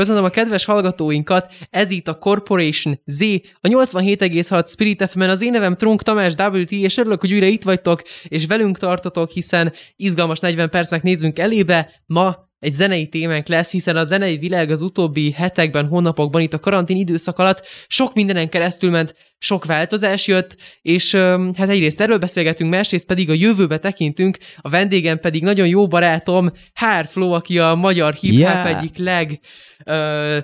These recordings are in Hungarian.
Köszönöm a kedves hallgatóinkat, ez itt a Corporation Z, a 87,6 Spirit fm az én nevem Trunk Tamás WT, és örülök, hogy újra itt vagytok, és velünk tartotok, hiszen izgalmas 40 percnek nézünk elébe. Ma egy zenei témánk lesz, hiszen a zenei világ az utóbbi hetekben, hónapokban, itt a karantén időszak alatt sok mindenen keresztül ment, sok változás jött, és hát egyrészt erről beszélgetünk, másrészt pedig a jövőbe tekintünk, a vendégem pedig nagyon jó barátom, Hár Flo, aki a magyar hip-hop yeah. egyik leg ö,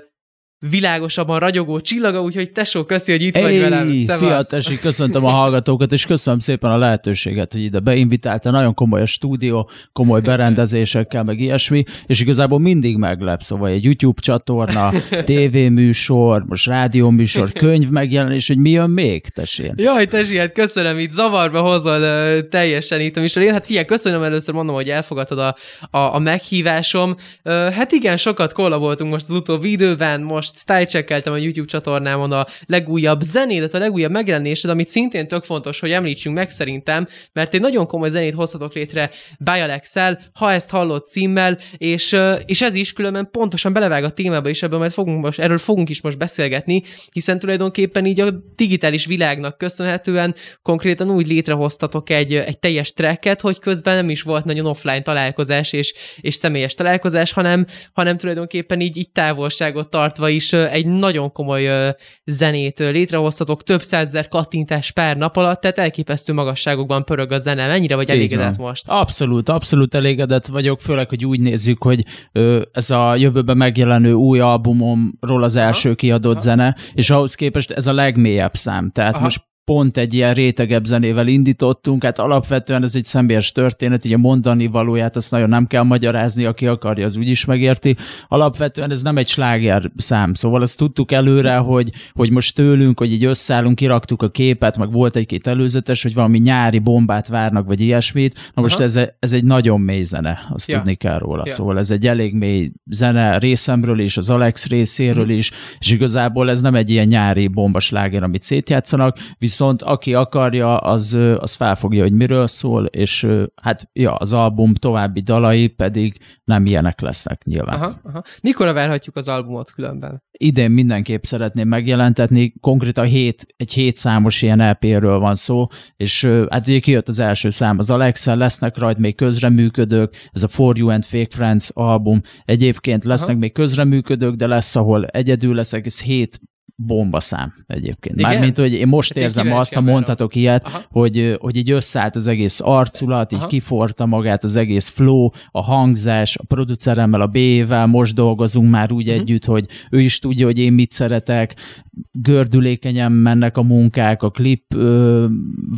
világosabban ragyogó csillaga, úgyhogy tesó, köszi, hogy itt hey, vagy velem. Szevasz. Szia, tesi, köszöntöm a hallgatókat, és köszönöm szépen a lehetőséget, hogy ide beinvitálta. Nagyon komoly a stúdió, komoly berendezésekkel, meg ilyesmi, és igazából mindig meglep, szóval egy YouTube csatorna, tévéműsor, most rádióműsor, könyv megjelenés, hogy mi jön még, tesén. Jaj, tesi, hát köszönöm, itt zavarba hozol uh, teljesen itt a műsor. Én hát figyelj, köszönöm először, mondom, hogy elfogadtad a, a, a meghívásom. Uh, hát igen, sokat kollaboltunk most az utóbbi időben, most style a YouTube csatornámon a legújabb zenédet, a legújabb megjelenésed, amit szintén tök fontos, hogy említsünk meg szerintem, mert egy nagyon komoly zenét hozhatok létre alex ha ezt hallott címmel, és, és ez is különben pontosan belevág a témába is ebből, mert fogunk most, erről fogunk is most beszélgetni, hiszen tulajdonképpen így a digitális világnak köszönhetően konkrétan úgy létrehoztatok egy, egy teljes tracket, hogy közben nem is volt nagyon offline találkozás és, és személyes találkozás, hanem, hanem tulajdonképpen így, így távolságot tartva is egy nagyon komoly zenét létrehoztatok, több százezer kattintás pár nap alatt, tehát elképesztő magasságokban pörög a zene. Mennyire vagy elégedett most? Abszolút, abszolút elégedett vagyok, főleg, hogy úgy nézzük, hogy ez a jövőben megjelenő új albumomról az első Aha. kiadott Aha. zene, és ahhoz képest ez a legmélyebb szám. Tehát Aha. most pont egy ilyen rétegebb zenével indítottunk, hát alapvetően ez egy személyes történet, így a mondani valóját azt nagyon nem kell magyarázni, aki akarja, az úgyis megérti. Alapvetően ez nem egy sláger szám, szóval azt tudtuk előre, hogy, hogy most tőlünk, hogy így összeállunk, kiraktuk a képet, meg volt egy-két előzetes, hogy valami nyári bombát várnak, vagy ilyesmit. Na most ez, ez egy nagyon mély zene, azt ja. tudni kell róla. Ja. Szóval ez egy elég mély zene részemről is, az Alex részéről mm. is, és igazából ez nem egy ilyen nyári bombasláger, amit szétjátszanak, viszont aki akarja, az, az felfogja, hogy miről szól, és hát ja, az album további dalai pedig nem ilyenek lesznek nyilván. Aha, aha. Mikor várhatjuk az albumot különben? Idén mindenképp szeretném megjelentetni, konkrétan hét, egy hét számos ilyen EP-ről van szó, és hát ugye kijött az első szám, az Alexa, lesznek rajt még közreműködők, ez a For You and Fake Friends album, egyébként lesznek Aha. még közreműködők, de lesz, ahol egyedül leszek, ez hét bombaszám egyébként. Mármint, hogy én most hát érzem azt, ha mondhatok ilyet, hogy, hogy így összeállt az egész arculat, így Aha. kiforta magát az egész flow, a hangzás, a produceremmel, a B-vel most dolgozunk már úgy uh-huh. együtt, hogy ő is tudja, hogy én mit szeretek, gördülékenyen mennek a munkák, a klip ö,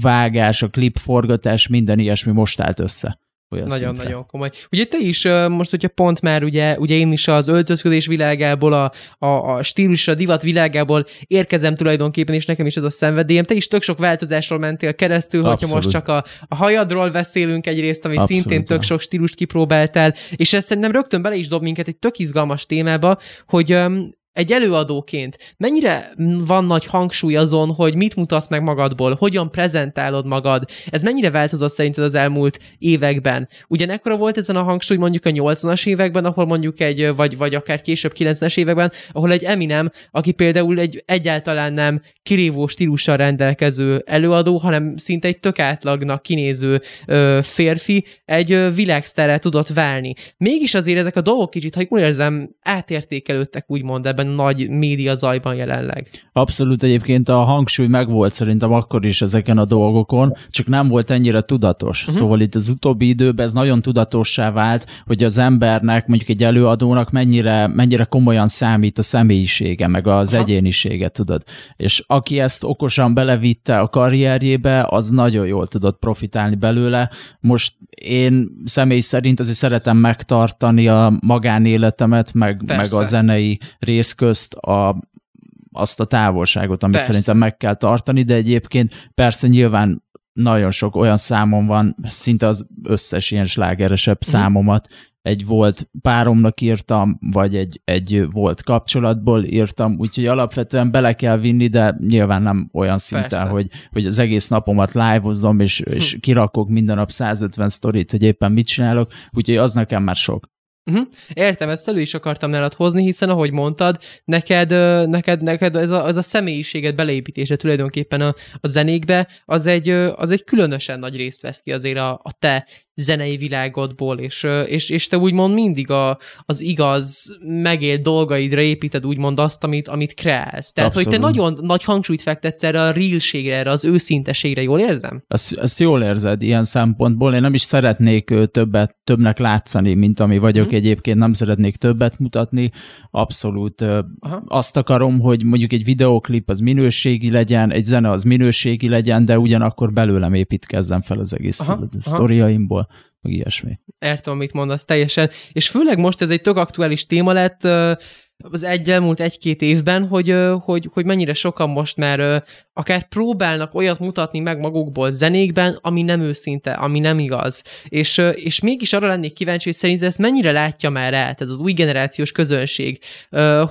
vágás, a klip forgatás, minden ilyesmi most állt össze. Nagyon-nagyon komoly. Ugye te is most, hogyha pont már ugye, ugye én is az öltözködés világából, a, a, a stílus, a divat világából érkezem tulajdonképpen, és nekem is ez a szenvedélyem. Te is tök sok változásról mentél keresztül, Abszolút. hogyha most csak a, a hajadról beszélünk egyrészt, ami Abszolút, szintén tök sok stílust kipróbáltál, és ez szerintem rögtön bele is dob minket egy tök izgalmas témába, hogy um, egy előadóként mennyire van nagy hangsúly azon, hogy mit mutatsz meg magadból, hogyan prezentálod magad, ez mennyire változott szerinted az elmúlt években? Ugyanekkora volt ezen a hangsúly mondjuk a 80-as években, ahol mondjuk egy, vagy, vagy akár később 90-es években, ahol egy Eminem, aki például egy egyáltalán nem kirívó stílussal rendelkező előadó, hanem szinte egy tök átlagnak kinéző ö, férfi, egy világsztárra tudott válni. Mégis azért ezek a dolgok kicsit, ha úgy érzem, átértékelődtek úgymond ebben nagy média zajban jelenleg. Abszolút egyébként a hangsúly megvolt szerintem akkor is ezeken a dolgokon, csak nem volt ennyire tudatos. Uh-huh. Szóval itt az utóbbi időben ez nagyon tudatossá vált, hogy az embernek, mondjuk egy előadónak mennyire, mennyire komolyan számít a személyisége, meg az Aha. egyénisége, tudod. És aki ezt okosan belevitte a karrierjébe, az nagyon jól tudott profitálni belőle. Most én személy szerint azért szeretem megtartani a magánéletemet, meg, meg a zenei közt a, azt a távolságot, amit Persze. szerintem meg kell tartani, de egyébként persze nyilván nagyon sok olyan számom van, szinte az összes ilyen slágeresebb Mhm. számomat egy volt páromnak írtam, vagy egy, egy volt kapcsolatból írtam, úgyhogy alapvetően bele kell vinni, de nyilván nem olyan szinten, Persze. hogy, hogy az egész napomat live-ozom, és, és kirakok minden nap 150 sztorit, hogy éppen mit csinálok, úgyhogy az nekem már sok. Uh-huh. Értem, ezt elő is akartam nálad hozni, hiszen ahogy mondtad, neked, neked, neked ez, a, ez a személyiséged beleépítése tulajdonképpen a, a zenékbe, az egy, az egy különösen nagy részt vesz ki azért a, a te zenei világodból, és, és, és te úgymond mindig a, az igaz, megélt dolgaidra építed úgymond azt, amit, amit kreálsz. Tehát, hogy te Abszolút. nagyon nagy hangsúlyt fektetsz erre a realségre, erre az őszinteségre, jól érzem? Ezt, ezt jól érzed ilyen szempontból. Én nem is szeretnék többet, többnek látszani, mint ami vagyok Mhm. egyébként, nem szeretnék többet mutatni. Abszolút Aha. azt akarom, hogy mondjuk egy videoklip az minőségi legyen, egy zene az minőségi legyen, de ugyanakkor belőlem építkezzen fel az egész aha. sztoriaimból, meg ilyesmi. Értem, amit mondasz teljesen. És főleg most ez egy tök aktuális téma lett az egy elmúlt egy-két évben, hogy, hogy, hogy mennyire sokan most már akár próbálnak olyat mutatni meg magukból zenékben, ami nem őszinte, ami nem igaz. És, és mégis arra lennék kíváncsi, hogy szerinted ezt mennyire látja már el, ez az új generációs közönség,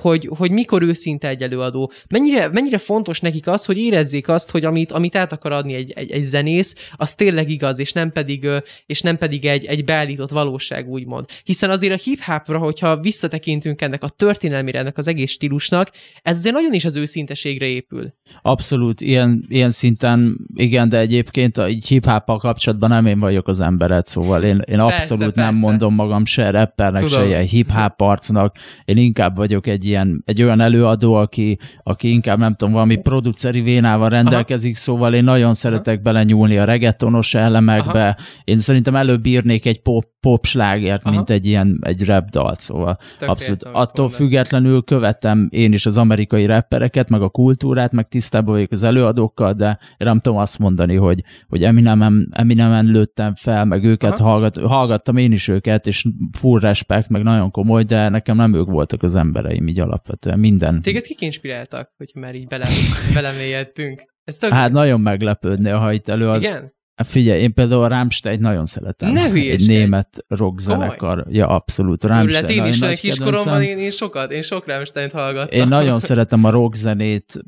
hogy, hogy mikor őszinte egy előadó. Mennyire, mennyire fontos nekik az, hogy érezzék azt, hogy amit, amit át akar adni egy, egy, egy zenész, az tényleg igaz, és nem pedig, és nem pedig egy, egy beállított valóság, úgymond. Hiszen azért a hip-hopra, hogyha visszatekintünk ennek a történelmére, ennek az egész stílusnak, ez azért nagyon is az őszinteségre épül. Abszolút, ilyen, ilyen szinten igen, de egyébként a hip kapcsolatban nem én vagyok az embered, szóval én, én abszolút nem persze. mondom magam se rappernek, Tudom. se ilyen hip-hop arcnak. Én inkább vagyok egy ilyen, egy olyan előadó, aki, aki inkább nem tudom, valami produceri vénával rendelkezik, Aha. szóval én nagyon szeretek belenyúlni a reggaetonos elemekbe. Aha. Én szerintem előbb írnék egy pop, pop slágert, Aha. mint egy ilyen egy rap dalt, szóval Tök abszolút. értem, Attól függetlenül követem én is az amerikai rappereket, meg a kultúrát, meg tisztában vagyok az előadókkal, de nem tudom azt mondani, hogy, hogy Eminemen, Eminemen lőttem fel, meg őket hallgat, hallgattam én is őket, és full respekt, meg nagyon komoly, de nekem nem ők voltak az embereim így alapvetően. Minden. Téged kik inspiráltak, hogyha már így bele, belemélyedtünk? Ez tök... Hát nagyon meglepődnél, ha itt előad. Igen? Hát Figyelj, én például a Rammstein nagyon szeretem. Ne Egy német rockzenekar. Ja, abszolút. Rammstein én is nagy kiskoromban, én, én sokat, én sok Rammstein-t hallgattam. Én nagyon szeretem a rockzenét,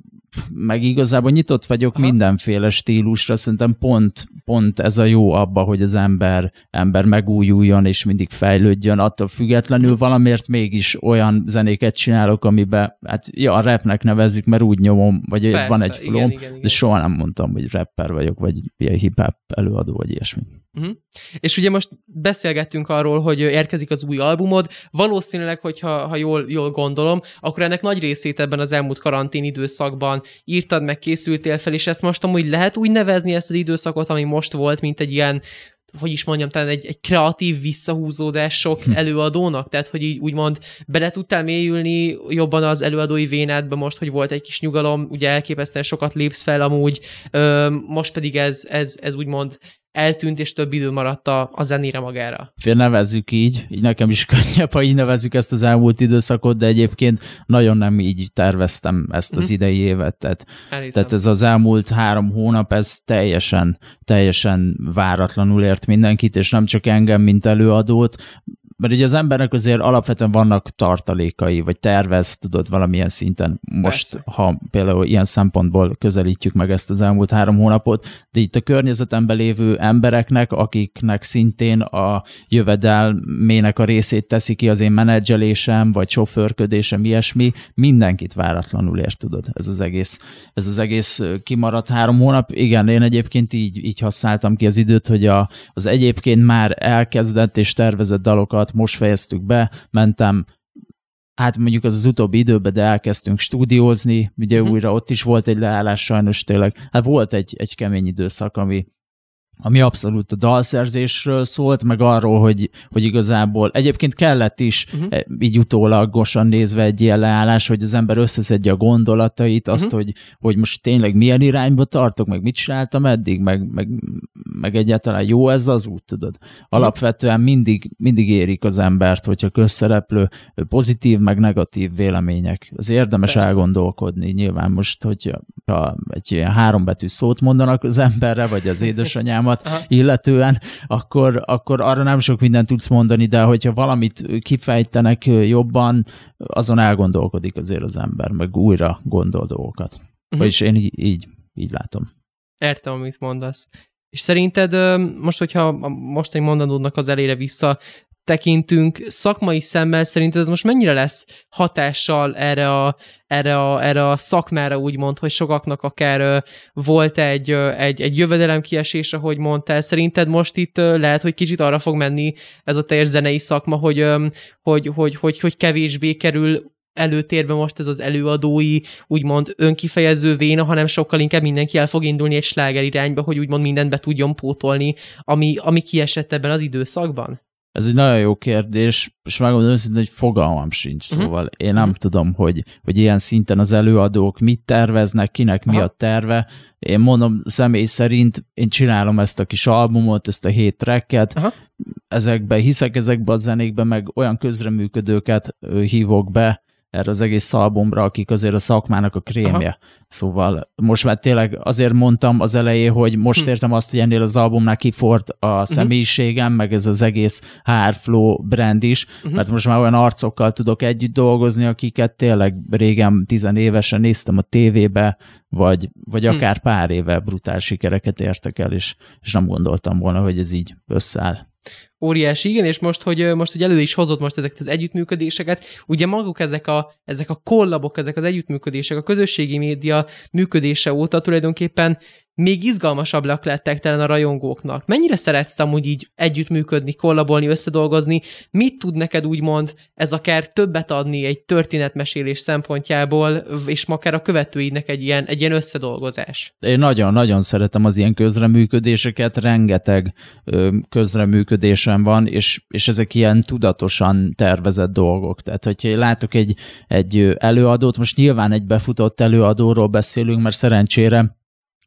meg igazából nyitott vagyok Aha. Mindenféle stílusra, szerintem pont, pont ez a jó abba, hogy az ember, ember megújuljon és mindig fejlődjön, attól függetlenül valamiért mégis olyan zenéket csinálok, amiben, hát ja, a rapnek nevezzük, mert úgy nyomom, vagy Persze, van egy igen. de soha nem mondtam, hogy rapper vagyok, vagy ilyen hip-hop előadó, vagy ilyesmi. Uh-huh. És ugye most beszélgettünk arról, hogy érkezik az új albumod. Valószínűleg, hogyha ha jól, jól gondolom, akkor ennek nagy részét ebben az elmúlt karantén időszakban írtad, meg készültél fel, és ezt most amúgy lehet úgy nevezni ezt az időszakot, ami most volt, mint egy ilyen hogy is mondjam, talán egy, egy kreatív visszahúzódás sok Hm. előadónak, tehát hogy így úgymond bele tudtál mélyülni jobban az előadói vénádba most, hogy volt egy kis nyugalom, ugye elképesztően sokat lépsz fel amúgy, ö, most pedig ez, ez, ez úgymond eltűnt, és több idő maradt a, a zenére magára. Fél nevezzük így, így nekem is könnyebb, ha így nevezzük ezt az elmúlt időszakot, de egyébként nagyon nem így terveztem ezt az Mhm. idei évet, tehát Elhiszem. Tehát ez az elmúlt három hónap, ez teljesen, teljesen váratlanul ért mindenkit, és nem csak engem, mint előadót, mert ugye az embernek azért alapvetően vannak tartalékai, vagy tervez, tudod, valamilyen szinten. Most, Persze. ha például ilyen szempontból közelítjük meg ezt az elmúlt három hónapot, de itt a környezetemben lévő embereknek, akiknek szintén a jövedelmének a részét teszi ki az én menedzselésem, vagy sofőrködésem, ilyesmi, mindenkit váratlanul ért, tudod, ez az egész, ez az egész kimaradt három hónap. Igen, én egyébként így, így használtam ki az időt, hogy a, az egyébként már elkezdett és tervezett dalokat most fejeztük be, mentem hát mondjuk az az utóbbi időben, de elkezdtünk stúdiózni, ugye uh-huh. újra ott is volt egy leállás sajnos tényleg. Hát volt egy, egy kemény időszak, ami, ami abszolút a dalszerzésről szólt, meg arról, hogy, hogy igazából egyébként kellett is uh-huh. így utólagosan nézve egy ilyen leállás, hogy az ember összeszedje a gondolatait, azt, uh-huh. hogy, hogy most tényleg milyen irányba tartok, meg mit csináltam eddig, meg, meg, meg egyáltalán jó ez az út, tudod. Alapvetően mindig, mindig érik az embert, hogyha közszereplő pozitív, meg negatív vélemények. Az érdemes Persze. elgondolkodni. Nyilván most, hogy ha egy ilyen hárombetű szót mondanak az emberre, vagy az édesanyám témámat Aha. illetően, akkor, akkor arra nem sok mindent tudsz mondani, de hogyha valamit kifejtenek jobban, azon elgondolkodik azért az ember, meg újra gondol dolgokat. Uh-huh. Vagyis én így, így, így látom. Értem, amit mondasz. És szerinted most, hogyha a mostani mondanódnak az elére vissza tekintünk szakmai szemmel, szerinted ez most mennyire lesz hatással erre a, erre a, erre a szakmára, úgymond, hogy sokaknak akár volt egy, egy, egy jövedelem kiesés, ahogy mondtál, szerinted most itt lehet, hogy kicsit arra fog menni ez a teljes zenei szakma, hogy, hogy, hogy, hogy, hogy kevésbé kerül előtérbe most ez az előadói, úgymond önkifejező véna, hanem sokkal inkább mindenki el fog indulni egy sláger irányba, hogy úgymond mindent be tudjon pótolni, ami, ami kiesett ebben az időszakban? Ez egy nagyon jó kérdés, és megmondom őszintén, hogy fogalmam sincs, uh-huh. szóval én nem uh-huh. tudom, hogy, hogy ilyen szinten az előadók mit terveznek, kinek Aha. mi a terve. Én mondom, személy szerint én csinálom ezt a kis albumot, ezt a hét tracket, Aha. ezekbe hiszek ezekbe a zenékbe, meg olyan közreműködőket hívok be, erre az egész albumra, akik azért a szakmának a krémje. Aha. Szóval most már tényleg azért mondtam az elején, hogy most hm. érzem azt, hogy ennél az albumnál kifort a uh-huh. személyiségem, meg ez az egész HR Flow brand is, uh-huh. mert most már olyan arcokkal tudok együtt dolgozni, akiket tényleg régen tizenévesen néztem a tévébe, vagy, vagy hm. akár pár éve brutál sikereket értek el, és, és nem gondoltam volna, hogy ez így összeáll. Óriási, igen, és most, hogy most hogy elő is hozott most ezeket az együttműködéseket, ugye maguk ezek a, ezek a kollabok, ezek az együttműködések, a közösségi média működése óta tulajdonképpen még izgalmasabbak lettek talán a rajongóknak. Mennyire szeretsz amúgy így együttműködni, kollabolni, összedolgozni? Mit tud neked úgymond ez akár többet adni egy történetmesélés szempontjából, és akár a követőidnek egy ilyen, egy ilyen összedolgozás? Én nagyon-nagyon szeretem az ilyen közreműködéseket, rengeteg közreműködésem van, és, és ezek ilyen tudatosan tervezett dolgok. Tehát, hogyha én látok egy, egy előadót, most nyilván egy befutott előadóról beszélünk, mert szerencsére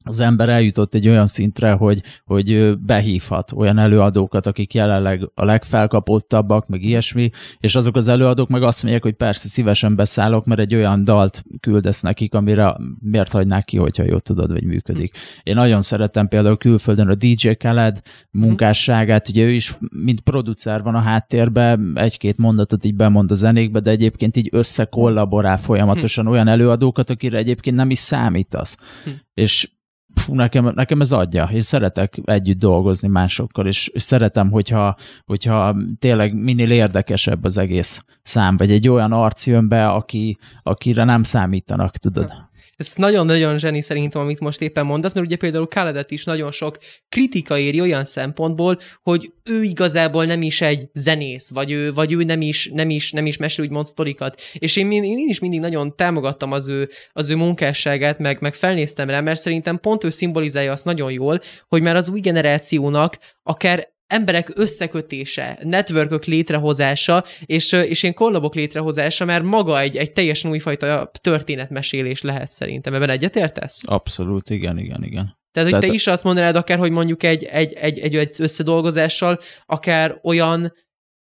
az ember eljutott egy olyan szintre, hogy, hogy behívhat olyan előadókat, akik jelenleg a legfelkapottabbak, meg ilyesmi, és azok az előadók meg azt mondják, hogy persze szívesen beszállok, mert egy olyan dalt küldesz nekik, amire miért hagynák ki, hogyha jól tudod, vagy működik. Én nagyon szeretem például külföldön a DJ Khaled munkásságát, ugye ő is, mint producer van a háttérben, egy-két mondatot így bemond a zenékbe, de egyébként így összekollaborál folyamatosan olyan előadókat, akire egyébként nem is számítasz. Hm. És fú, nekem, nekem ez adja. Én szeretek együtt dolgozni másokkal, és, és szeretem, hogyha, hogyha tényleg minél érdekesebb az egész szám, vagy egy olyan arc jön be, aki, akire nem számítanak, tudod. Ez nagyon-nagyon zseni szerintem, amit most éppen mondasz, mert ugye például Kaledet is nagyon sok kritika éri olyan szempontból, hogy ő igazából nem is egy zenész, vagy ő, vagy ő nem is, nem is, nem is mesél úgymond sztorikat. És én, én, is mindig nagyon támogattam az ő, az ő munkásságát, meg, meg felnéztem rá, mert szerintem pont ő szimbolizálja azt nagyon jól, hogy már az új generációnak akár emberek összekötése, networkök létrehozása, és, és ilyen kollabok létrehozása, mert maga egy, egy teljesen újfajta történetmesélés lehet szerintem. Ebben egyetértesz? Abszolút, igen, igen, igen. Tehát, hogy Tehát, te is azt mondanád akár, hogy mondjuk egy, egy, egy, egy, egy összedolgozással akár olyan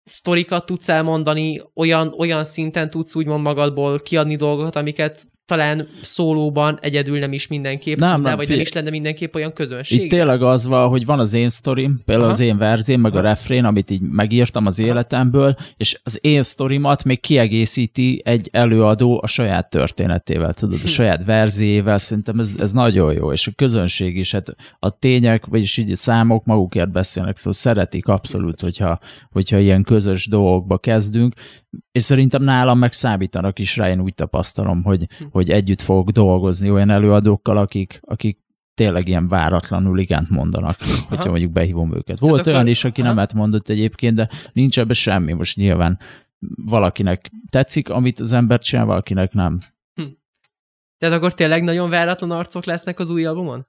sztorikat tudsz elmondani, olyan, olyan szinten tudsz úgymond magadból kiadni dolgokat, amiket talán szólóban egyedül nem is mindenképp nem, tudná, nem, vagy nem is lenne mindenképp olyan közönség. Itt tényleg az van, hogy van az én sztorim, például Aha. az én verzém, meg Aha. a refrén, amit így megírtam az Aha. életemből, és az én sztorimat még kiegészíti egy előadó a saját történetével, tudod, a hm. saját verzéjével, szerintem ez, ez nagyon jó, és a közönség is, hát a tények, vagyis így a számok magukért beszélnek, szóval szeretik abszolút, hogyha, hogyha ilyen közös dolgokba kezdünk, és szerintem nálam meg számítanak is rá, én úgy tapasztalom, hogy, hm. Hogy együtt fogok dolgozni olyan előadókkal, akik, akik tényleg ilyen váratlanul igent mondanak, Aha. hogyha mondjuk behívom őket. Volt Tehát olyan akkor... is, aki Aha. nemet mondott egyébként, de nincs ebbe semmi. Most nyilván valakinek tetszik, amit az ember csinál, valakinek nem. Hm. Tehát akkor tényleg nagyon váratlan arcok lesznek az új albumon?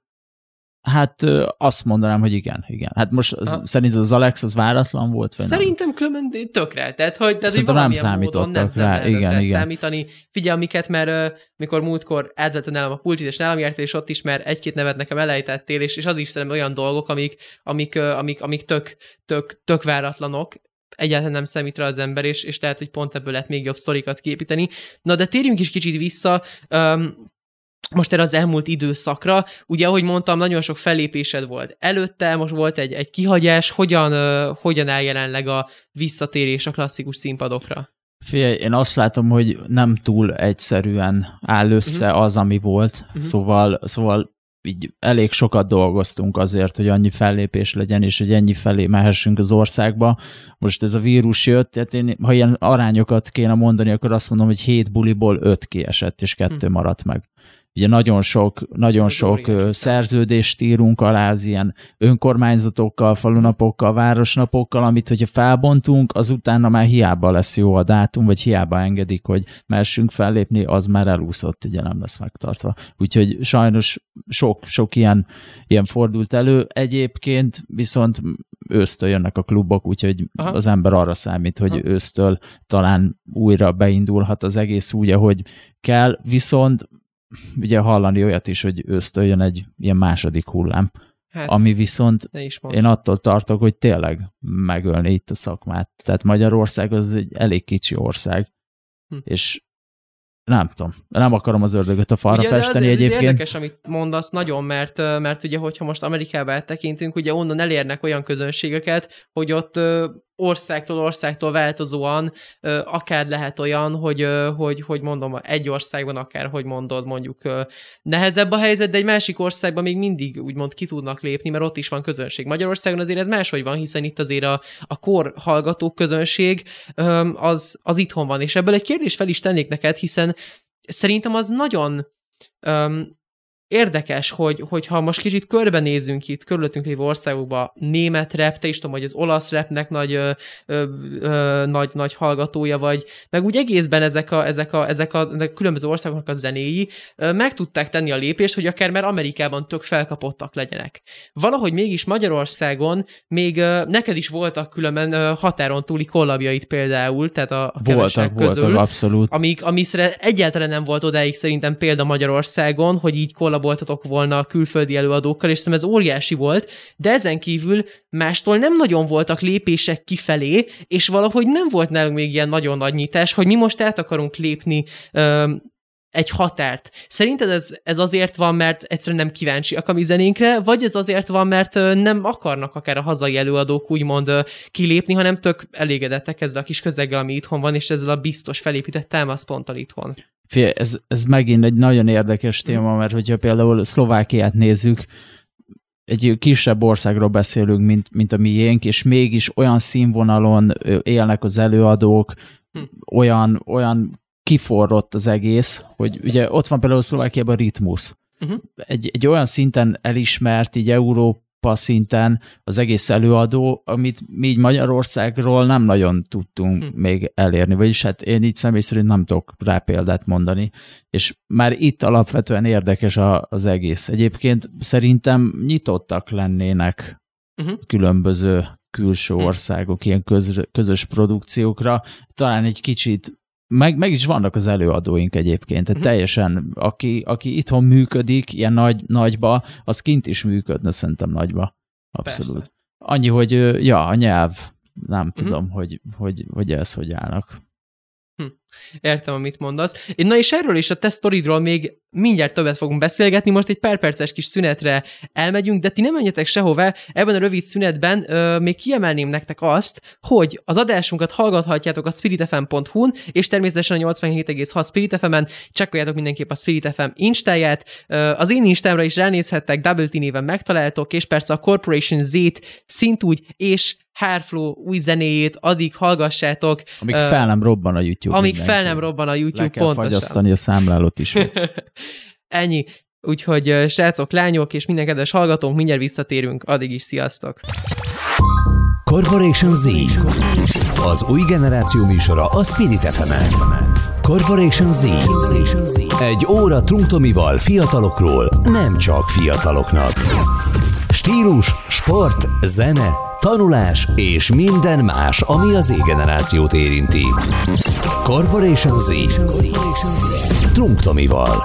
Hát azt mondanám, hogy igen, igen. Hát most az, szerinted az Alex az váratlan volt? Vagy Szerintem különben tökre. Tehát, hogy, tehát, hogy nem számítottak rá. Nem, igen, nem igen. számítani. Figyelj, amiket, mert uh, mikor múltkor átvettem nálam a pultit, és nálam jártál, és ott is, mert egy-két nevet nekem elejtettél, és, és az is szerintem olyan dolgok, amik, amik, uh, amik, amik tök, tök, tök váratlanok, egyáltalán nem számít rá az ember, és, és lehet, hogy pont ebből lehet még jobb sztorikat képíteni. Na, de térjünk is kicsit vissza. Um, most erre az elmúlt időszakra. Ugye, ahogy mondtam, nagyon sok fellépésed volt előtte, most volt egy, egy kihagyás. Hogyan, uh, hogyan áll jelenleg a visszatérés a klasszikus színpadokra? Figyelj, én azt látom, hogy nem túl egyszerűen áll össze uh-huh. az, ami volt, uh-huh. szóval, szóval így elég sokat dolgoztunk azért, hogy annyi fellépés legyen, és hogy ennyi felé mehessünk az országba. Most ez a vírus jött, tehát én, ha ilyen arányokat kéne mondani, akkor azt mondom, hogy hét buliból öt kiesett, és kettő hm. maradt meg ugye nagyon sok, nagyon Ez sok szerződést írunk alá az ilyen önkormányzatokkal, falunapokkal, városnapokkal, amit hogyha felbontunk, az utána már hiába lesz jó a dátum, vagy hiába engedik, hogy messünk fellépni, az már elúszott, ugye nem lesz megtartva. Úgyhogy sajnos sok, sok ilyen, ilyen fordult elő. Egyébként viszont ősztől jönnek a klubok, úgyhogy Aha. az ember arra számít, hogy Aha. ősztől talán újra beindulhat az egész úgy, ahogy kell, viszont ugye hallani olyat is, hogy ősztől jön egy ilyen második hullám, hát, ami viszont én attól tartok, hogy tényleg megölni itt a szakmát. Tehát Magyarország az egy elég kicsi ország, hm. és nem tudom, nem akarom az ördögöt a falra ugye, festeni ez, egyébként. Ez érdekes, amit mondasz nagyon, mert, mert ugye, hogyha most Amerikába tekintünk, ugye onnan elérnek olyan közönségeket, hogy ott országtól országtól változóan akár lehet olyan, hogy, hogy, hogy mondom, egy országban akár, hogy mondod, mondjuk nehezebb a helyzet, de egy másik országban még mindig úgymond ki tudnak lépni, mert ott is van közönség. Magyarországon azért ez máshogy van, hiszen itt azért a, a kor hallgató közönség az, az itthon van. És ebből egy kérdést fel is tennék neked, hiszen szerintem az nagyon érdekes, hogy, hogyha most kicsit körbenézünk itt, körülöttünk lévő országokba, német rap, te is tudom, hogy az olasz rapnek nagy, ö, ö, ö, nagy, nagy hallgatója vagy, meg úgy egészben ezek a, ezek a, ezek a, ezek a különböző országoknak a zenéi ö, meg tudták tenni a lépést, hogy akár már Amerikában tök felkapottak legyenek. Valahogy mégis Magyarországon még ö, neked is voltak különben ö, határon túli kollabjait például, tehát a, a voltak, közül, voltak, abszolút. Amik, amiszre egyáltalán nem volt odáig szerintem példa Magyarországon, hogy így kollab kollaboltatok volna a külföldi előadókkal, és szerintem ez óriási volt, de ezen kívül mástól nem nagyon voltak lépések kifelé, és valahogy nem volt nálunk még ilyen nagyon nagy nyitás, hogy mi most át akarunk lépni egy határt. Szerinted ez, ez azért van, mert egyszerűen nem kíváncsiak a mi zenénkre, vagy ez azért van, mert nem akarnak akár a hazai előadók úgymond kilépni, hanem tök elégedettek ezzel a kis közeggel, ami itthon van, és ezzel a biztos felépített támaszponttal itthon? Fé, ez, ez megint egy nagyon érdekes téma, mert hogyha például Szlovákiát nézzük, egy kisebb országról beszélünk, mint, mint a miénk, és mégis olyan színvonalon élnek az előadók, hm. olyan, olyan kiforrott az egész, hogy ugye ott van például Szlovákiában ritmus. Uh-huh. Egy, egy olyan szinten elismert, így Európa szinten az egész előadó, amit mi így Magyarországról nem nagyon tudtunk hm. még elérni, vagyis hát én így személy szerint nem tudok rá példát mondani, és már itt alapvetően érdekes a, az egész. Egyébként szerintem nyitottak lennének uh-huh. különböző külső országok ilyen köz, közös produkciókra, talán egy kicsit meg, meg is vannak az előadóink egyébként, tehát uh-huh. teljesen, aki, aki itthon működik, ilyen nagy, nagyba, az kint is működne szerintem nagyba. Abszolút. Persze. Annyi, hogy ja, a nyelv, nem uh-huh. tudom, hogy, hogy, hogy ez hogy állnak. Hm. Értem, amit mondasz. Na és erről is a te sztoridról még mindjárt többet fogunk beszélgetni, most egy pár perces kis szünetre elmegyünk, de ti nem menjetek sehová, ebben a rövid szünetben ö, még kiemelném nektek azt, hogy az adásunkat hallgathatjátok a spiritfm.hu-n, és természetesen a 87,6 Spirit FM-en, csekkoljátok mindenképp a Spirit FM instáját, ö, az én instámra is ránézhettek, Double T néven megtaláltok, és persze a Corporation Z-t szintúgy, és Hairflow új zenéjét, addig hallgassátok. Amíg uh, fel nem robban a YouTube. Amíg. Fel nem robban a YouTube, Le kell pontosan. fagyasztani a számlálót is. Ennyi. Úgyhogy srácok, lányok és minden kedves hallgatónk, mindjárt visszatérünk. Addig is sziasztok! Corporation Z. Az új generáció műsora a Spirit fm Corporation Z. Egy óra Trunktomival fiatalokról, nem csak fiataloknak. Stílus, sport, zene, tanulás és minden más, ami az Z-generációt érinti. Corporation Z. Trunktomival.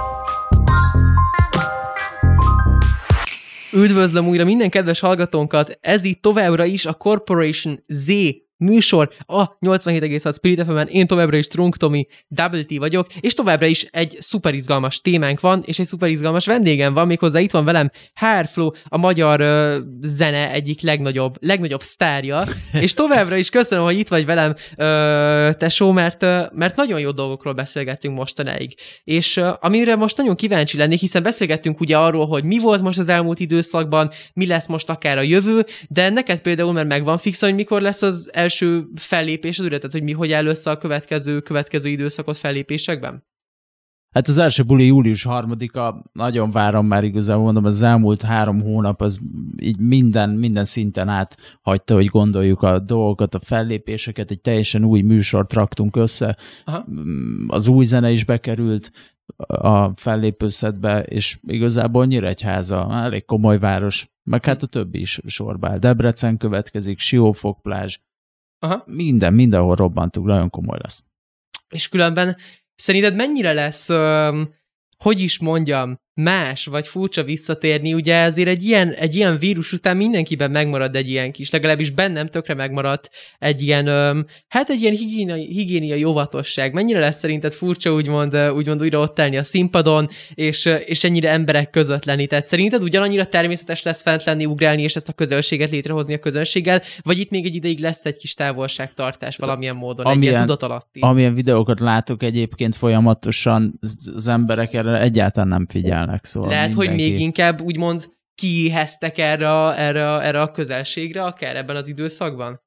Üdvözlöm újra minden kedves hallgatónkat, ez itt továbbra is a Corporation Z műsor a 87,6 Spirit fm én továbbra is Trunk Tomi, Double T vagyok, és továbbra is egy szuper izgalmas témánk van, és egy szuper izgalmas vendégem van, méghozzá itt van velem Hairflow, a magyar uh, zene egyik legnagyobb, legnagyobb sztárja, és továbbra is köszönöm, hogy itt vagy velem, uh, tesó, mert, uh, mert nagyon jó dolgokról beszélgettünk mostanáig. És uh, amire most nagyon kíváncsi lennék, hiszen beszélgettünk ugye arról, hogy mi volt most az elmúlt időszakban, mi lesz most akár a jövő, de neked például, mert megvan fix, hogy mikor lesz az első fellépés, az tehát hogy mi hogy áll össze a következő, következő időszakot fellépésekben? Hát az első buli július harmadika, nagyon várom már igazából, mondom, az elmúlt három hónap az így minden, minden szinten át hagyta, hogy gondoljuk a dolgokat, a fellépéseket, egy teljesen új műsort raktunk össze, Aha. Mm, az új zene is bekerült a fellépőszedbe, és igazából Nyíregyháza, elég komoly város, meg hát a többi is sorba Debrecen következik, Siófok plázs, Aha. Minden, mindenhol robbantuk, nagyon komoly lesz. És különben szerinted mennyire lesz, öm, hogy is mondjam, más, vagy furcsa visszatérni, ugye ezért egy ilyen, egy ilyen vírus után mindenkiben megmarad egy ilyen kis, legalábbis bennem tökre megmaradt egy ilyen, öm, hát egy ilyen higiéniai, higiéniai óvatosság. Mennyire lesz szerinted furcsa úgymond, úgymond újra ott állni a színpadon, és, és ennyire emberek között lenni? Tehát szerinted ugyanannyira természetes lesz fent lenni, ugrálni, és ezt a közönséget létrehozni a közönséggel, vagy itt még egy ideig lesz egy kis távolságtartás valamilyen módon, amilyen, egy ilyen tudat alatti? Amilyen videókat látok egyébként folyamatosan, az emberek erre egyáltalán nem figyel csinálnak. Szóval Lehet, mindenki... hogy még inkább úgymond kiéheztek erre, a, erre, a, erre a közelségre, akár ebben az időszakban?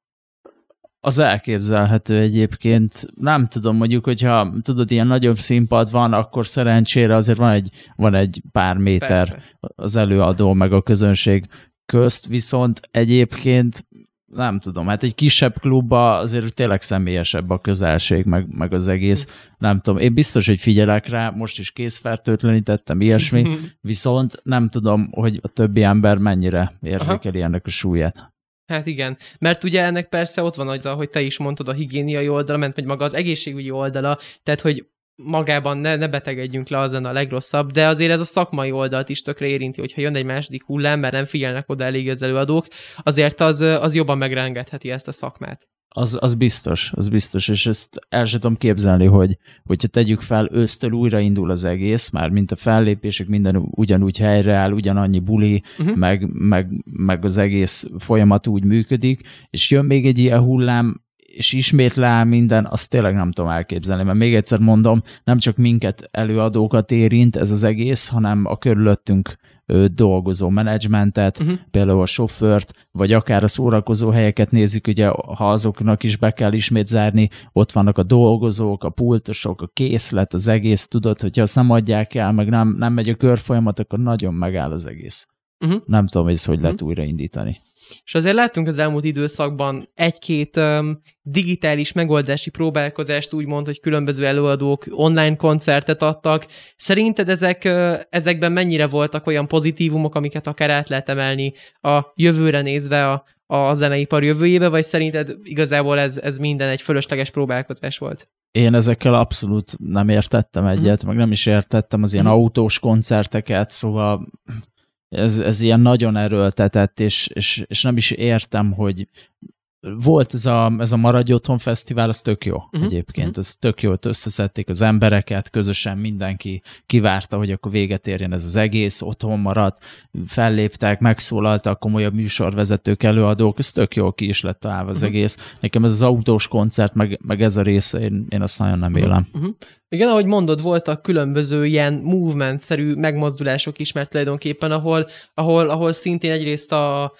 Az elképzelhető egyébként. Nem tudom, mondjuk, hogyha tudod, ilyen nagyobb színpad van, akkor szerencsére azért van egy, van egy pár méter Persze. az előadó meg a közönség közt, viszont egyébként nem tudom, hát egy kisebb klubba azért tényleg személyesebb a közelség, meg, meg az egész. Nem tudom, én biztos, hogy figyelek rá, most is készfertőtlenítettem, ilyesmi, viszont nem tudom, hogy a többi ember mennyire érzékeli Aha. ennek a súlyát. Hát igen, mert ugye ennek persze ott van, hogy te is mondtad, a higiéniai oldala, ment vagy maga az egészségügyi oldala, tehát hogy magában ne, ne betegedjünk le, az a legrosszabb, de azért ez a szakmai oldalt is tökre érinti, hogyha jön egy második hullám, mert nem figyelnek oda elég az előadók, azért az, az jobban megrengetheti ezt a szakmát. Az, az biztos, az biztos, és ezt el sem tudom képzelni, hogy hogyha tegyük fel, ősztől újraindul az egész, már mint a fellépések, minden ugyanúgy helyreáll, ugyanannyi buli, uh-huh. meg, meg, meg az egész folyamat úgy működik, és jön még egy ilyen hullám, és ismét leáll minden, azt tényleg nem tudom elképzelni, mert még egyszer mondom, nem csak minket előadókat érint ez az egész, hanem a körülöttünk dolgozó menedzsmentet, uh-huh. például a sofőrt, vagy akár a szórakozó helyeket nézzük, ugye ha azoknak is be kell ismét zárni, ott vannak a dolgozók, a pultosok, a készlet, az egész, tudod, hogyha azt nem adják el, meg nem, nem megy a körfolyamat, akkor nagyon megáll az egész. Uh-huh. Nem tudom, hogy ezt hogy uh-huh. lehet újraindítani. És azért láttunk az elmúlt időszakban egy-két um, digitális megoldási próbálkozást, úgymond, hogy különböző előadók online koncertet adtak. Szerinted ezek, uh, ezekben mennyire voltak olyan pozitívumok, amiket akár át lehet emelni a jövőre nézve a, a zeneipar jövőjébe, vagy szerinted igazából ez, ez minden egy fölösleges próbálkozás volt? Én ezekkel abszolút nem értettem egyet, mm. meg nem is értettem az ilyen mm. autós koncerteket, szóval ez, ez ilyen nagyon erőltetett, és, és, és nem is értem, hogy volt ez a, ez a Maradj Otthon Fesztivál, az tök jó uh-huh. egyébként, uh-huh. az tök jó, összeszedték az embereket, közösen mindenki kivárta, hogy akkor véget érjen ez az egész, otthon maradt, felléptek, megszólaltak komolyabb műsorvezetők, előadók, ez tök jó ki is lett találva az uh-huh. egész. Nekem ez az autós koncert, meg, meg ez a része, én, én azt nagyon nem élem. Uh-huh. Igen, ahogy mondod, voltak különböző ilyen movement-szerű megmozdulások is, mert tulajdonképpen, ahol, ahol, ahol szintén egyrészt a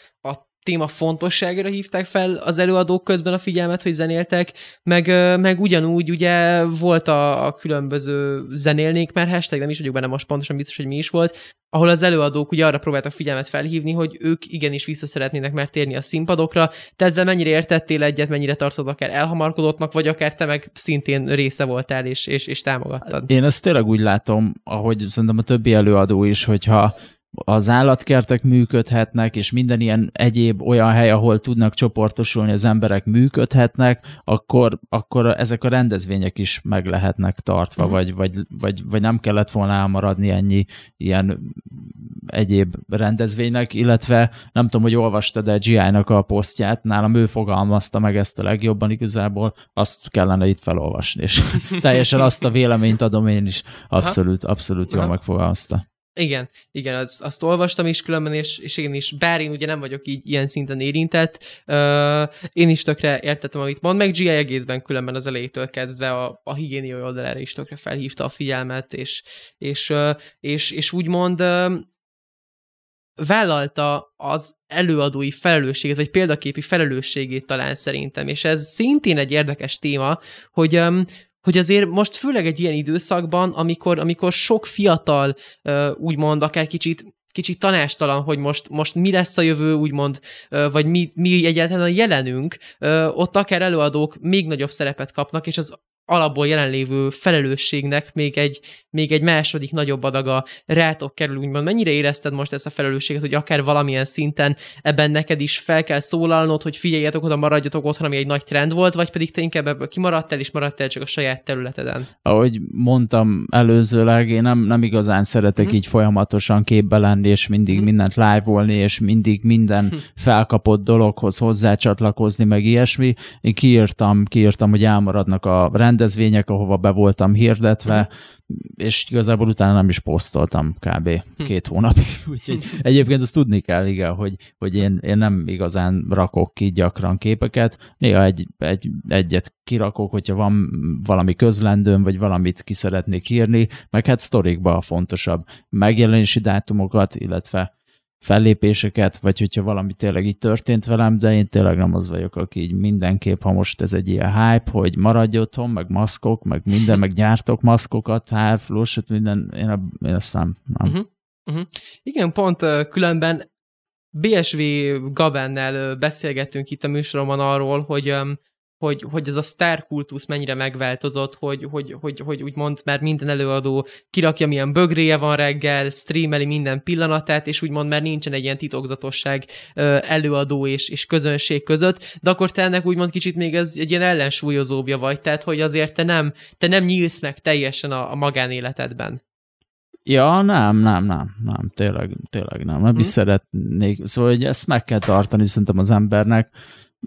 téma fontosságára hívták fel az előadók közben a figyelmet, hogy zenéltek, meg, meg ugyanúgy ugye volt a, a különböző zenélnék, mert hashtag nem is vagyok benne most pontosan biztos, hogy mi is volt, ahol az előadók ugye arra próbáltak figyelmet felhívni, hogy ők igenis vissza szeretnének már térni a színpadokra. Te ezzel mennyire értettél egyet, mennyire tartod akár elhamarkodottnak, vagy akár te meg szintén része voltál és, és, és támogattad? Én ezt tényleg úgy látom, ahogy szerintem a többi előadó is, hogyha az állatkertek működhetnek, és minden ilyen egyéb olyan hely, ahol tudnak csoportosulni az emberek működhetnek, akkor, akkor ezek a rendezvények is meg lehetnek tartva, mm. vagy, vagy, vagy, vagy nem kellett volna elmaradni ennyi ilyen egyéb rendezvénynek, illetve nem tudom, hogy olvastad de GI-nak a posztját, nálam ő fogalmazta meg ezt a legjobban igazából, azt kellene itt felolvasni, és teljesen azt a véleményt adom én is, abszolút, abszolút jól megfogalmazta. Igen, igen, az, azt olvastam is különben, és, és én is, bár én ugye nem vagyok így ilyen szinten érintett, uh, én is tökre értettem, amit mond, meg GI egészben különben az elejétől kezdve a, a higiénia oldalára is tökre felhívta a figyelmet, és, és, uh, és, és úgymond uh, vállalta az előadói felelősséget, vagy példaképi felelősségét talán szerintem, és ez szintén egy érdekes téma, hogy um, hogy azért most főleg egy ilyen időszakban, amikor, amikor sok fiatal, úgymond akár kicsit kicsit tanástalan, hogy most, most mi lesz a jövő, úgymond, vagy mi, mi egyáltalán a jelenünk, ott akár előadók még nagyobb szerepet kapnak, és az alapból jelenlévő felelősségnek még egy, még egy második nagyobb adaga rátok kerül, úgymond. Mennyire érezted most ezt a felelősséget, hogy akár valamilyen szinten ebben neked is fel kell szólalnod, hogy figyeljetek oda, maradjatok otthon, ami egy nagy trend volt, vagy pedig te inkább ebből kimaradtál, és maradtál csak a saját területeden? Ahogy mondtam előzőleg, én nem, nem igazán szeretek mm. így folyamatosan képbe lenni, és mindig mm. mindent live-olni, és mindig minden mm. felkapott dologhoz hozzácsatlakozni, meg ilyesmi. Én kiírtam, kiírtam, hogy elmaradnak a rend rendezvények, ahova be voltam hirdetve, mm. és igazából utána nem is posztoltam kb. Hm. két hónapig. Úgyhogy egyébként azt tudni kell, igen, hogy, hogy én, én nem igazán rakok ki gyakran képeket. Néha egy, egy, egyet kirakok, hogyha van valami közlendőm, vagy valamit ki szeretnék írni, meg hát sztorikba a fontosabb megjelenési dátumokat, illetve fellépéseket, vagy hogyha valami tényleg így történt velem, de én tényleg nem az vagyok, aki így mindenképp, ha most ez egy ilyen hype, hogy maradj otthon, meg maszkok, meg minden, meg gyártok maszkokat, hárflós, minden, én, a, én azt nem. nem. Uh-huh. Uh-huh. Igen, pont uh, különben BSV Gabennel beszélgettünk itt a műsoromban arról, hogy um, hogy, hogy ez a sztárkultusz mennyire megváltozott, hogy, hogy, hogy, hogy úgymond már minden előadó kirakja, milyen bögréje van reggel, streameli minden pillanatát, és úgymond már nincsen egy ilyen titokzatosság előadó és, és közönség között, de akkor te ennek úgymond kicsit még ez egy ilyen ellensúlyozóbja vagy, tehát hogy azért te nem, te nem nyílsz meg teljesen a, a magánéletedben. Ja, nem, nem, nem, nem, tényleg, tényleg nem. Nem hmm. is szeretnék, szóval hogy ezt meg kell tartani szerintem az embernek,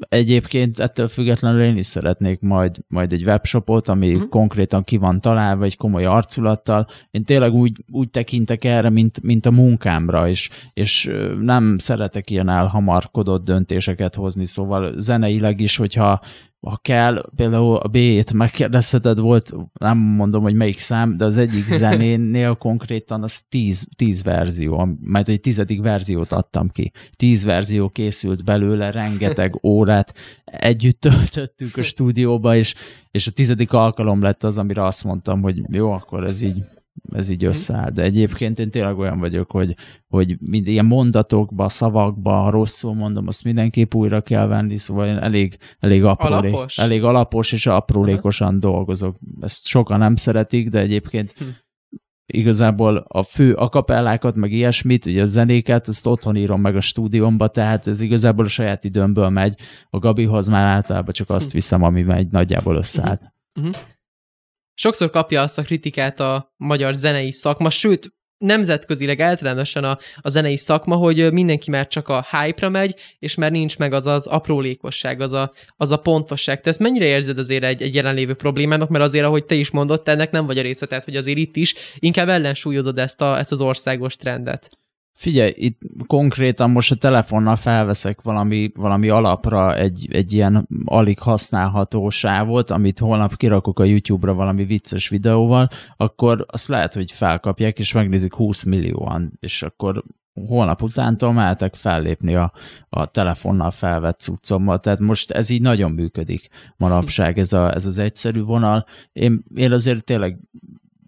Egyébként ettől függetlenül én is szeretnék majd, majd egy webshopot, ami uh-huh. konkrétan ki van találva, egy komoly arculattal. Én tényleg úgy, úgy tekintek erre, mint, mint a munkámra, és, és nem szeretek ilyen elhamarkodott döntéseket hozni, szóval zeneileg is, hogyha ha kell, például a B-t megkérdezheted, volt, nem mondom, hogy melyik szám, de az egyik zenénél konkrétan az tíz, tíz verzió, mert egy tizedik verziót adtam ki. Tíz verzió készült belőle, rengeteg órát együtt töltöttünk a stúdióba, és, és a tizedik alkalom lett az, amire azt mondtam, hogy jó, akkor ez így ez így összeáll. De egyébként én tényleg olyan vagyok, hogy, hogy mind ilyen mondatokba, szavakba, rosszul mondom, azt mindenképp újra kell venni, szóval én elég, elég, aprólé, alapos. elég alapos és aprólékosan dolgozok. Ezt sokan nem szeretik, de egyébként hm. igazából a fő akapellákat, meg ilyesmit, ugye a zenéket, ezt otthon írom meg a stúdiómba, tehát ez igazából a saját időmből megy. A Gabihoz már általában csak azt hm. viszem, ami megy nagyjából összeállt. Uh-huh sokszor kapja azt a kritikát a magyar zenei szakma, sőt, nemzetközileg általánosan a, a zenei szakma, hogy mindenki már csak a hype-ra megy, és már nincs meg az az aprólékosság, az a, az a pontosság. Te ezt mennyire érzed azért egy, egy jelenlévő problémának, mert azért, ahogy te is mondott, ennek nem vagy a része, tehát hogy azért itt is inkább ellensúlyozod ezt, a, ezt az országos trendet. Figyelj, itt konkrétan most a telefonnal felveszek valami, valami alapra egy, egy ilyen alig használható sávot, amit holnap kirakok a YouTube-ra valami vicces videóval, akkor azt lehet, hogy felkapják, és megnézik 20 millióan, és akkor holnap utántól mehetek fellépni a, a telefonnal felvett cuccommal, tehát most ez így nagyon működik manapság, ez, a, ez az egyszerű vonal. Én, én azért tényleg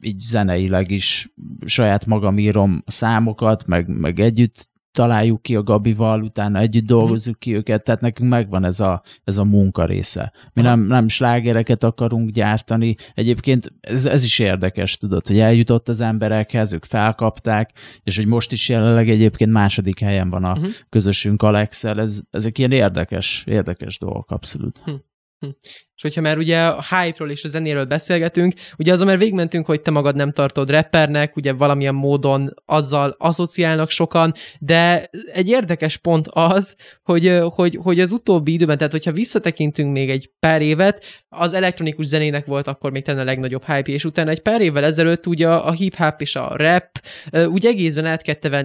így zeneileg is saját magam írom a számokat, meg, meg együtt találjuk ki a Gabival, utána együtt dolgozzuk ki őket, tehát nekünk megvan ez a, ez a munka része. Mi nem, nem slágereket akarunk gyártani, egyébként ez, ez is érdekes, tudod, hogy eljutott az emberekhez, ők felkapták, és hogy most is jelenleg egyébként második helyen van a uh-huh. közösünk Alexel, ez, ezek ilyen érdekes, érdekes dolgok, abszolút. Hm. Hm. És hogyha már ugye a hype-ról és a zenéről beszélgetünk, ugye azon már végmentünk, hogy te magad nem tartod rappernek, ugye valamilyen módon azzal asszociálnak sokan, de egy érdekes pont az, hogy, hogy, hogy az utóbbi időben, tehát hogyha visszatekintünk még egy pár évet, az elektronikus zenének volt akkor még talán a legnagyobb hype és utána egy pár évvel ezelőtt ugye a hip-hop és a rap úgy egészben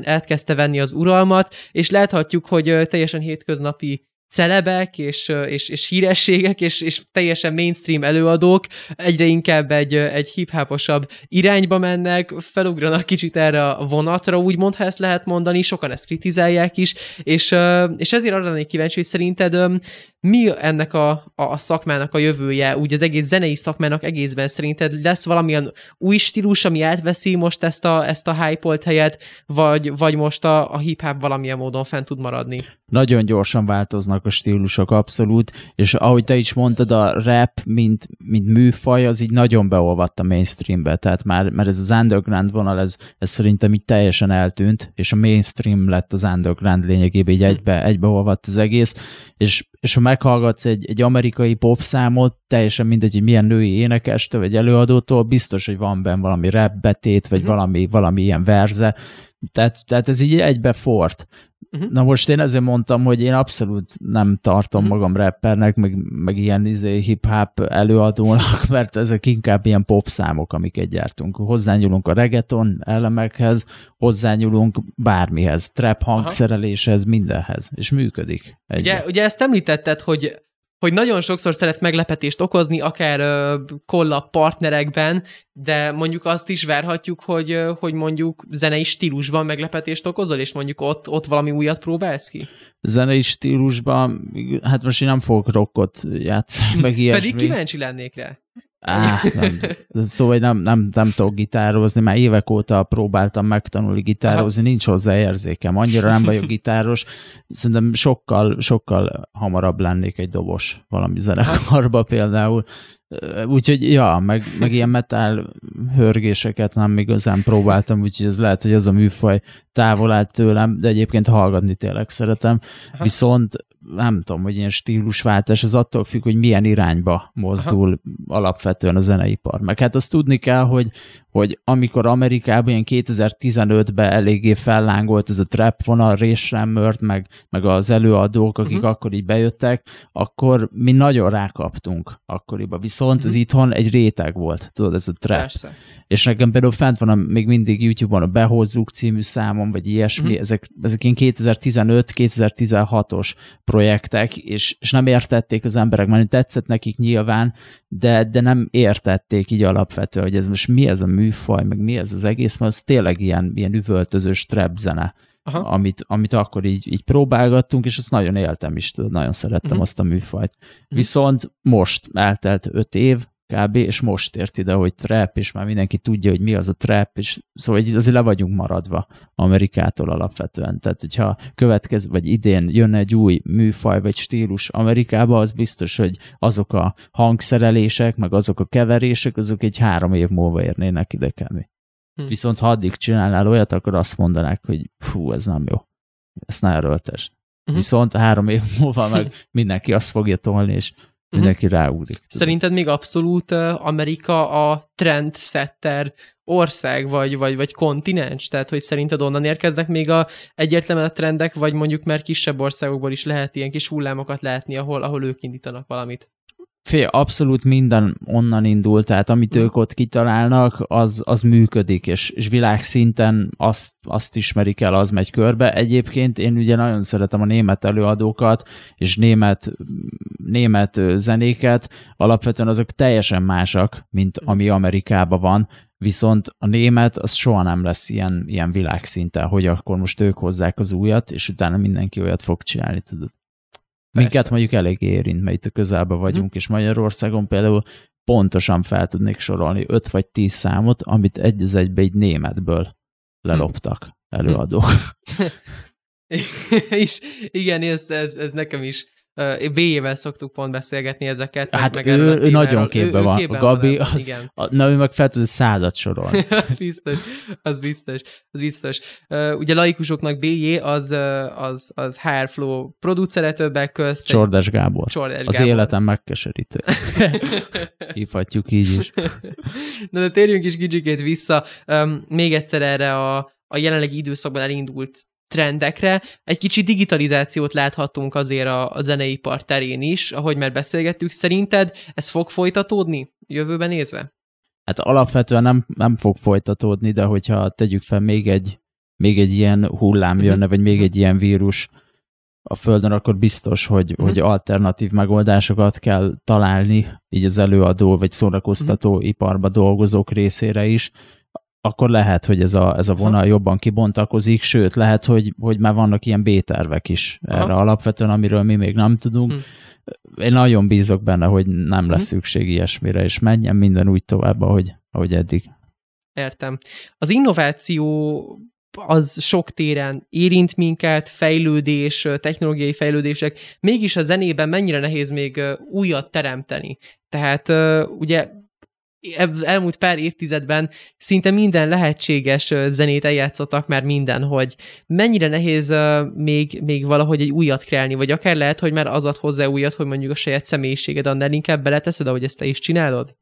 elkezdte venni az uralmat, és láthatjuk, hogy teljesen hétköznapi celebek és, és, és hírességek és, és teljesen mainstream előadók egyre inkább egy, egy hip-hoposabb irányba mennek, felugranak kicsit erre a vonatra, úgymond, ha ezt lehet mondani, sokan ezt kritizálják is, és, és ezért arra lennék kíváncsi, hogy szerinted mi ennek a, a, szakmának a jövője, úgy az egész zenei szakmának egészben szerinted lesz valamilyen új stílus, ami átveszi most ezt a, ezt a hype helyet, vagy, vagy most a, a hip-hop valamilyen módon fent tud maradni? Nagyon gyorsan változnak a stílusok, abszolút, és ahogy te is mondtad, a rap, mint, mint műfaj, az így nagyon beolvadt a mainstreambe, tehát már, mert ez az underground vonal, ez, ez szerintem így teljesen eltűnt, és a mainstream lett az underground lényegében, így egybe, egybeolvadt az egész, és és ha meghallgatsz egy, egy amerikai popszámot, teljesen mindegy, hogy milyen női énekestől vagy előadótól, biztos, hogy van benne valami rap betét, vagy uh-huh. valami, valami ilyen verze, tehát, tehát ez így egybe fort. Uh-huh. Na most én ezért mondtam, hogy én abszolút nem tartom uh-huh. magam rappernek, meg, meg ilyen izé, hip-hop előadónak, mert ezek inkább ilyen popszámok, amiket gyártunk. Hozzányúlunk a reggaeton elemekhez, hozzányúlunk bármihez, trap hangszereléshez, mindenhez, és működik. Ugye, ugye ezt említetted, hogy hogy nagyon sokszor szeretsz meglepetést okozni, akár kollap partnerekben, de mondjuk azt is várhatjuk, hogy, hogy mondjuk zenei stílusban meglepetést okozol, és mondjuk ott, ott valami újat próbálsz ki? Zenei stílusban, hát most én nem fogok rockot játszani, meg ilyesmi. Pedig kíváncsi lennék rá. Á, nem, szóval nem, nem, nem tudok gitározni, már évek óta próbáltam megtanulni gitározni, Aha. nincs hozzá érzékem, annyira nem vagyok gitáros, szerintem sokkal, sokkal hamarabb lennék egy dobos valami zenekarba például, Úgyhogy, ja, meg, meg ilyen metal hörgéseket nem igazán próbáltam, úgyhogy ez lehet, hogy ez a műfaj távol állt tőlem, de egyébként hallgatni tényleg szeretem. Aha. Viszont nem tudom, hogy ilyen stílusváltás, az attól függ, hogy milyen irányba mozdul Aha. alapvetően a zeneipar. Meg hát azt tudni kell, hogy, hogy amikor Amerikában ilyen 2015-ben eléggé fellángolt ez a trap vonal, Rammert, meg, meg az előadók, akik uh-huh. akkor így bejöttek, akkor mi nagyon rákaptunk akkoriban. Viszont uh-huh. az mhm. itthon egy réteg volt, tudod, ez a trap. Persze. És nekem például fent van a, még mindig YouTube-on a Behozzuk című számom, vagy ilyesmi, uh-huh. ezek, ezek ilyen 2015-2016-os projektek, és, és nem értették az emberek, mert tetszett nekik nyilván, de, de nem értették így alapvetően, hogy ez most mi ez a műfaj, meg mi ez az egész, mert az tényleg ilyen, ilyen üvöltözős trap zene, Aha. amit, amit akkor így, így próbálgattunk, és azt nagyon éltem is, nagyon szerettem uh-huh. azt a műfajt. Uh-huh. Viszont most eltelt öt év, kb. és most ért ide, hogy trap, és már mindenki tudja, hogy mi az a trap, és szóval azért le vagyunk maradva Amerikától alapvetően. Tehát, hogyha következő, vagy idén jönne egy új műfaj, vagy stílus Amerikába, az biztos, hogy azok a hangszerelések, meg azok a keverések, azok egy három év múlva érnének ide kb. Hm. Viszont ha addig csinálnál olyat, akkor azt mondanák, hogy fú, ez nem jó. Ezt ne erőltesd. Uh-huh. Viszont három év múlva meg mindenki azt fogja tolni, és Mhm. Mindenki uh-huh. ráugrik. Szerinted még abszolút Amerika a trendsetter ország, vagy, vagy, vagy kontinens? Tehát, hogy szerinted onnan érkeznek még a egyértelműen a trendek, vagy mondjuk már kisebb országokból is lehet ilyen kis hullámokat látni, ahol, ahol ők indítanak valamit? Fél, abszolút minden onnan indul, tehát amit ők ott kitalálnak, az, az működik, és, és világszinten azt, azt ismerik el, az megy körbe. Egyébként én ugye nagyon szeretem a német előadókat, és német, német zenéket, alapvetően azok teljesen másak, mint ami Amerikában van, viszont a német az soha nem lesz ilyen, ilyen világszinten, hogy akkor most ők hozzák az újat, és utána mindenki olyat fog csinálni, tudod. Minket mondjuk elég érint, mert itt a közelben vagyunk, hm. és Magyarországon például pontosan fel tudnék sorolni 5 vagy 10 számot, amit egy az egybe egy németből leloptak előadók. és igen, ez, ez, ez nekem is B-jével szoktuk pont beszélgetni ezeket. Hát meg, ő, ő nagyon képben van. Képben a Gabi, van, az, igen. A, na ő meg fel tud százat sorolni. az biztos, az biztos, az biztos. Uh, ugye laikusoknak BJ az, az, az HR Flow producere többek közt. Csordes Gábor. Csordes az Gábor. életem megkeserítő. Hívhatjuk így is. Na de térjünk is kicsikét vissza. Um, még egyszer erre a, a jelenlegi időszakban elindult trendekre. Egy kicsi digitalizációt láthatunk azért a, a zeneipar terén is, ahogy már beszélgettük. Szerinted ez fog folytatódni jövőben nézve? Hát alapvetően nem, nem fog folytatódni, de hogyha tegyük fel még egy, még egy ilyen hullám mhm. jönne, vagy még egy ilyen vírus a Földön, akkor biztos, hogy, uh-huh. hogy alternatív megoldásokat kell találni, így az előadó vagy szórakoztató uh-huh. iparba dolgozók részére is, akkor lehet, hogy ez a, ez a vonal Aha. jobban kibontakozik, sőt, lehet, hogy, hogy már vannak ilyen B-tervek is Aha. erre alapvetően, amiről mi még nem tudunk. Hm. Én nagyon bízok benne, hogy nem lesz hm. szükség ilyesmire, és menjen minden úgy tovább, ahogy, ahogy eddig. Értem. Az innováció az sok téren érint minket, fejlődés, technológiai fejlődések, mégis a zenében mennyire nehéz még újat teremteni. Tehát ugye elmúlt pár évtizedben szinte minden lehetséges zenét eljátszottak már minden, hogy mennyire nehéz még, még valahogy egy újat kreálni, vagy akár lehet, hogy már az ad hozzá újat, hogy mondjuk a saját személyiséged annál inkább beleteszed, ahogy ezt te is csinálod?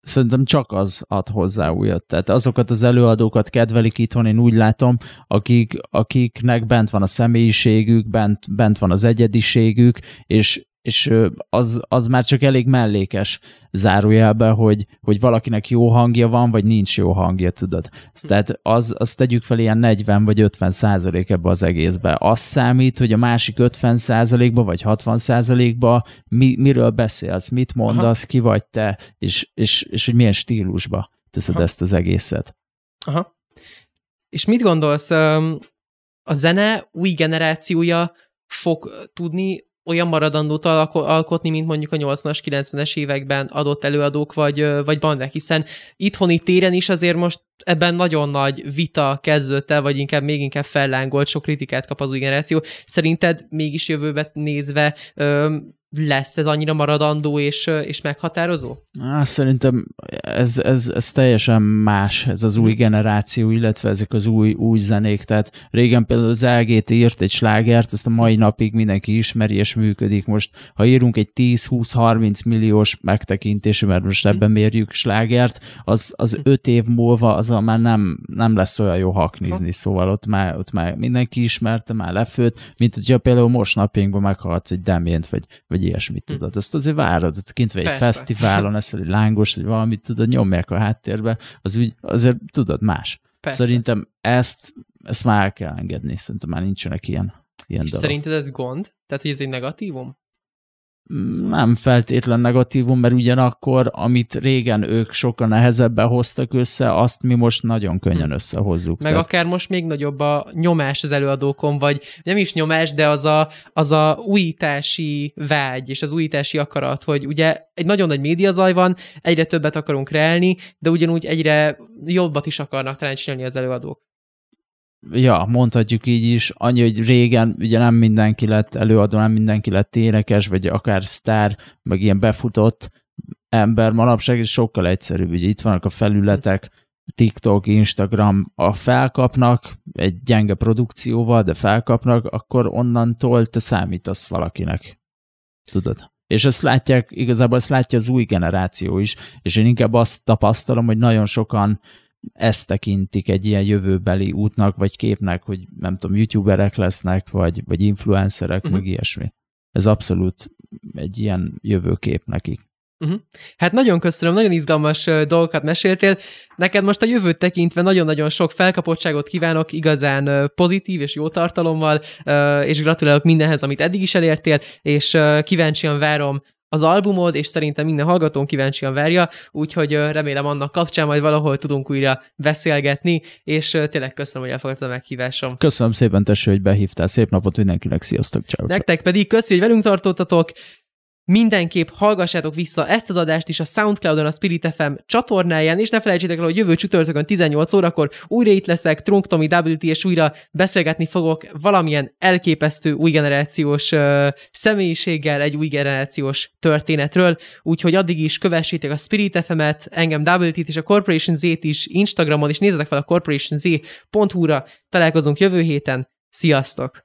Szerintem csak az ad hozzá újat. Tehát azokat az előadókat kedvelik itthon, én úgy látom, akik, akiknek bent van a személyiségük, bent, bent van az egyediségük, és és az, az már csak elég mellékes zárójelbe, hogy, hogy valakinek jó hangja van, vagy nincs jó hangja, tudod. Tehát az, azt tegyük fel ilyen 40 vagy 50 százalék ebbe az egészbe. Az számít, hogy a másik 50 százalékba vagy 60 százalékba mi, miről beszélsz, mit mondasz, Aha. ki vagy te, és, és, és hogy milyen stílusba teszed Aha. ezt az egészet. Aha. És mit gondolsz, a zene új generációja fog tudni olyan maradandót alkotni, mint mondjuk a 80-as, 90-es években adott előadók vagy, vagy bandák, hiszen itthoni téren is azért most ebben nagyon nagy vita kezdődött el, vagy inkább még inkább fellángolt, sok kritikát kap az új generáció. Szerinted mégis jövőbe nézve lesz ez annyira maradandó és, és meghatározó? Á, szerintem ez, ez, ez teljesen más, ez az új mhm. generáció, illetve ezek az új, új zenék. Tehát régen például az LGT írt egy slágert, ezt a mai napig mindenki ismeri és működik. Most, ha írunk egy 10-20-30 milliós megtekintésű, mert most ebben mhm. mérjük slágert, az, az mhm. öt év múlva az már nem, nem lesz olyan jó haknizni, szóval ott már, ott már mindenki ismerte, már lefőtt, mint hogyha például most napjainkban meghallgatsz egy demént, vagy, vagy ilyesmit, hm. tudod. Azt azért várod, ott kint vagy egy fesztiválon, ezt egy lángos, vagy valamit, tudod, nyomják a háttérbe, az úgy, azért tudod, más. Persze. Szerintem ezt, ezt már el kell engedni, szerintem már nincsenek ilyen, ilyen És dolog. szerinted ez gond? Tehát, hogy ez egy negatívum? Nem feltétlen negatívum, mert ugyanakkor, amit régen ők sokkal nehezebben hoztak össze, azt mi most nagyon könnyen hm. összehozzuk. Meg Tehát... akár most még nagyobb a nyomás az előadókon, vagy nem is nyomás, de az a, az a újítási vágy és az újítási akarat, hogy ugye egy nagyon nagy médiazaj van, egyre többet akarunk reálni, de ugyanúgy egyre jobbat is akarnak talán csinálni az előadók ja, mondhatjuk így is, annyi, hogy régen ugye nem mindenki lett előadó, nem mindenki lett énekes, vagy akár sztár, meg ilyen befutott ember, manapság is sokkal egyszerűbb, ugye itt vannak a felületek, TikTok, Instagram, a felkapnak egy gyenge produkcióval, de felkapnak, akkor onnantól te számítasz valakinek. Tudod? És ezt látják, igazából ezt látja az új generáció is, és én inkább azt tapasztalom, hogy nagyon sokan ezt tekintik egy ilyen jövőbeli útnak, vagy képnek, hogy nem tudom, youtuberek lesznek, vagy, vagy influencerek, uh-huh. meg ilyesmi. Ez abszolút egy ilyen jövőkép nekik. Uh-huh. Hát nagyon köszönöm, nagyon izgalmas dolgokat meséltél. Neked most a jövőt tekintve nagyon-nagyon sok felkapottságot kívánok, igazán pozitív és jó tartalommal, és gratulálok mindenhez, amit eddig is elértél, és kíváncsian várom az albumod, és szerintem minden hallgatón kíváncsian várja, úgyhogy remélem annak kapcsán majd valahol tudunk újra beszélgetni, és tényleg köszönöm, hogy elfogadtad a meghívásom. Köszönöm szépen, teső, hogy behívtál. Szép napot mindenkinek, sziasztok, ciao. Nektek pedig köszi, hogy velünk tartottatok. Mindenképp hallgassátok vissza ezt az adást is a Soundcloudon, a Spirit FM csatornáján, és ne felejtsétek el, hogy jövő csütörtökön 18 órakor újra itt leszek, Trunk Tomi WT, és újra beszélgetni fogok valamilyen elképesztő új generációs uh, személyiséggel, egy új generációs történetről, úgyhogy addig is kövessétek a Spirit FM-et, engem WT-t és a Corporation Z-t is Instagramon, és nézzetek fel a corporationz.hu-ra, találkozunk jövő héten, sziasztok!